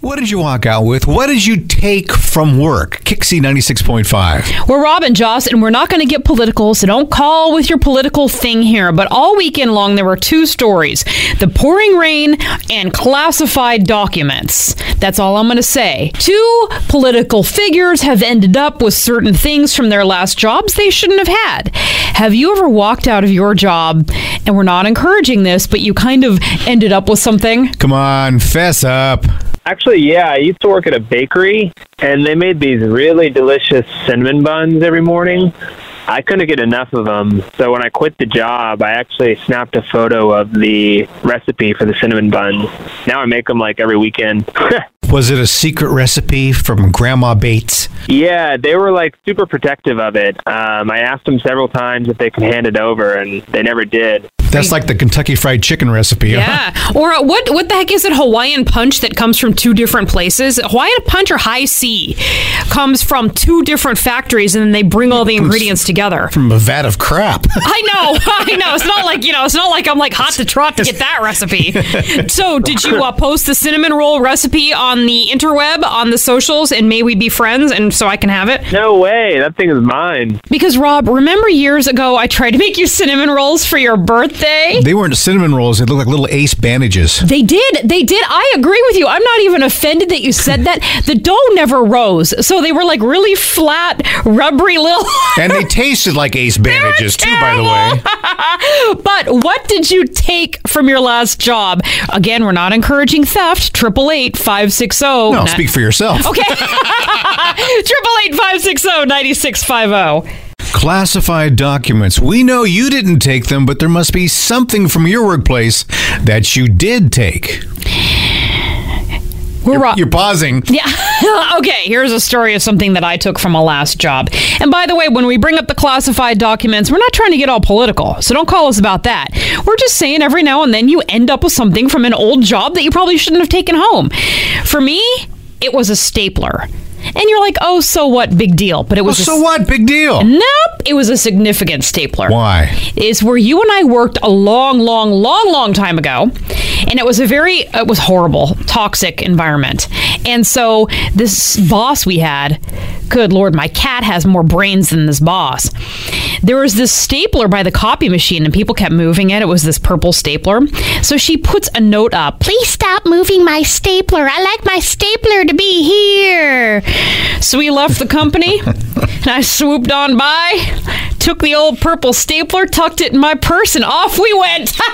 What did you walk out with? What did you take from work? Kixie 96.5. We're Rob and Joss, and we're not going to get political, so don't call with your political thing here. But all weekend long, there were two stories the pouring rain and classified documents. That's all I'm going to say. Two political figures have ended up with certain things from their last jobs they shouldn't have had. Have you ever walked out of your job, and we're not encouraging this, but you kind of ended up with something? Come on, fess up. Actually, yeah, I used to work at a bakery, and they made these really delicious cinnamon buns every morning. I couldn't get enough of them, so when I quit the job, I actually snapped a photo of the recipe for the cinnamon buns. Now I make them like every weekend. Was it a secret recipe from Grandma Bates? yeah, they were like super protective of it. Um, I asked them several times if they could hand it over, and they never did. That's like the Kentucky Fried Chicken recipe. huh? Yeah. Or uh, what what the heck is it Hawaiian punch that comes from two different places? Hawaiian punch or Hi-C comes from two different factories and then they bring all the ingredients together. From a vat of crap. I know. I know. It's not like, you know, it's not like I'm like hot to trot to get that recipe. So, did you uh, post the cinnamon roll recipe on the interweb on the socials and may we be friends and so I can have it? No way, that thing is mine. Because Rob, remember years ago I tried to make you cinnamon rolls for your birthday? They weren't cinnamon rolls. They looked like little ace bandages. They did. They did. I agree with you. I'm not even offended that you said that. The dough never rose. So they were like really flat, rubbery little. And they tasted like ace bandages, too, by the way. but what did you take from your last job? Again, we're not encouraging theft. Triple eight five six zero. No, speak for yourself. Okay. Triple eight five six zero ninety six five zero. Classified documents. We know you didn't take them, but there must be something from your workplace that you did take. We're Rob- You're pausing. Yeah. okay, here's a story of something that I took from a last job. And by the way, when we bring up the classified documents, we're not trying to get all political. So don't call us about that. We're just saying every now and then you end up with something from an old job that you probably shouldn't have taken home. For me, it was a stapler. And you're like, oh, so what? Big deal. But it Well, was oh, a so what? Big deal. Nope, it was a significant stapler. Why? Is where you and I worked a long, long, long, long time ago, and it was a very, it was horrible, toxic environment. And so this boss we had, good lord, my cat has more brains than this boss. There was this stapler by the copy machine, and people kept moving it. It was this purple stapler. So she puts a note up. Please stop moving my stapler. I like my stapler to be here. So we left the company, and I swooped on by, took the old purple stapler, tucked it in my purse, and off we went.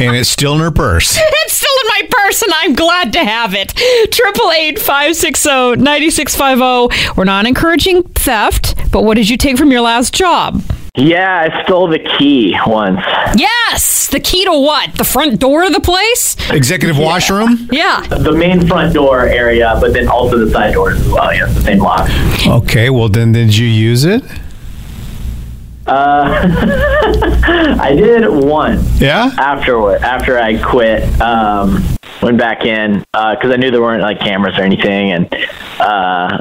And it's still in her purse. It's still in my purse, and I'm glad to have it. Triple eight five six oh zero ninety six five zero. We're not encouraging theft, but what did you take from your last job? Yeah, I stole the key once. Yes, the key to what? The front door of the place? Executive washroom? Yeah. The main front door area, but then also the side doors as well. Yes, the same lock. Okay, well, then did you use it? I did one Yeah? afterward. After I quit, um, went back in because I knew there weren't like cameras or anything, and uh,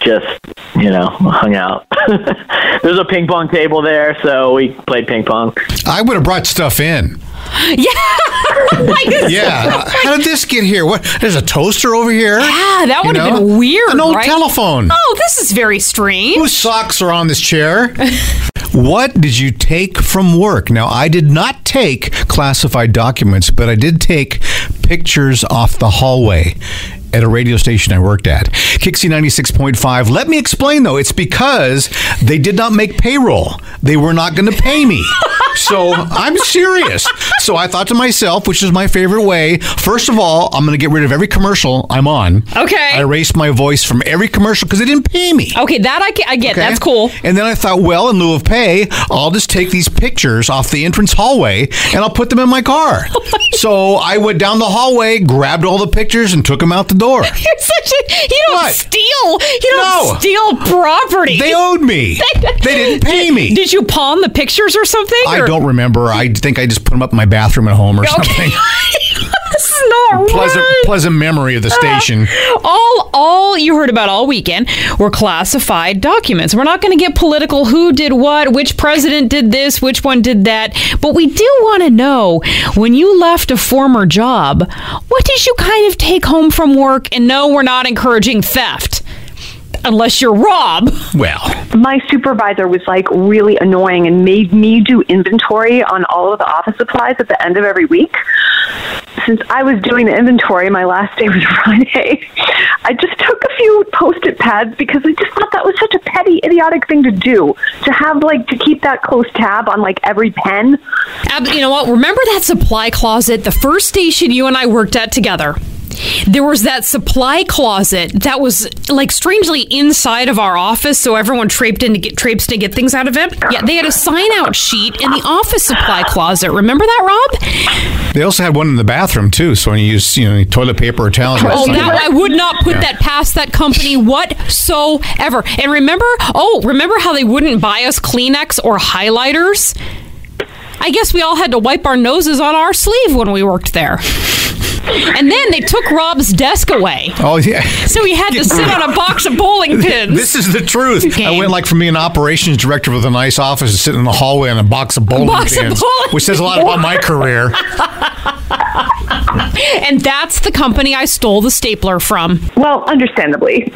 just you know hung out. There's a ping pong table there, so we played ping pong. I would have brought stuff in. Yeah. like, Yeah. How did this get here? What? There's a toaster over here. Yeah, that would have been weird. An old right? telephone. Oh, this is very strange. Whose socks are on this chair? What did you take from work? Now, I did not take classified documents, but I did take pictures off the hallway. At a radio station I worked at, Kixie 96.5. Let me explain though, it's because they did not make payroll. They were not going to pay me. So I'm serious. So I thought to myself, which is my favorite way, first of all, I'm going to get rid of every commercial I'm on. Okay. I erased my voice from every commercial because they didn't pay me. Okay, that I, ca- I get. Okay? That's cool. And then I thought, well, in lieu of pay, I'll just take these pictures off the entrance hallway and I'll put them in my car. Oh so I went down the hallway, grabbed all the pictures, and took them out the door. You're such a you don't What? steal. You don't No. steal property. They owed me. They didn't pay me. Did you pawn the pictures or something? I or- don't remember. I think I just put them up in my bathroom at home or something. this is not Pleasant, right. pleasant memory of the uh, station. all all you heard about all weekend were classified documents. We're not going to get political who did what, which president did this, which one did that, but we do want to know when you left a former job, what did you kind of take home from work? And no, we're not encouraging theft. Unless you're Rob. Well, my supervisor was like really annoying and made me do inventory on all of the office supplies at the end of every week. Since I was doing the inventory, my last day was Friday. I just took a few post-it pads because I just thought that was such a petty, idiotic thing to do. To have like to keep that close tab on like every pen. Ab- you know what? Remember that supply closet, the first station you and I worked at together? There was that supply closet that was like strangely inside of our office, so everyone traiped in to get traipsed to get things out of it. Yeah, they had a sign out sheet in the office supply closet. Remember that, Rob? they also had one in the bathroom too. So when you use you know toilet paper or towels, Oh, that I would not put that past that company whatsoever. And remember, oh, remember how they wouldn't buy us Kleenex or highlighters? I guess we all had to wipe our noses on our sleeve when we worked there. And then they took Rob's desk away. oh yeah. So he had to sit on a box of bowling pins. This is the truth. I went like from being an operations director with a nice office to sitting in the hallway on a box of bowling box of pins, bowling which says a lot about my career. and that's the company I stole the stapler from. Well, understandably.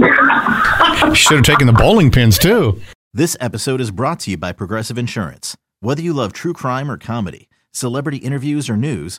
Should have taken the bowling pins too. This episode is brought to you by Progressive Insurance. Whether you love true crime or comedy, celebrity interviews or news,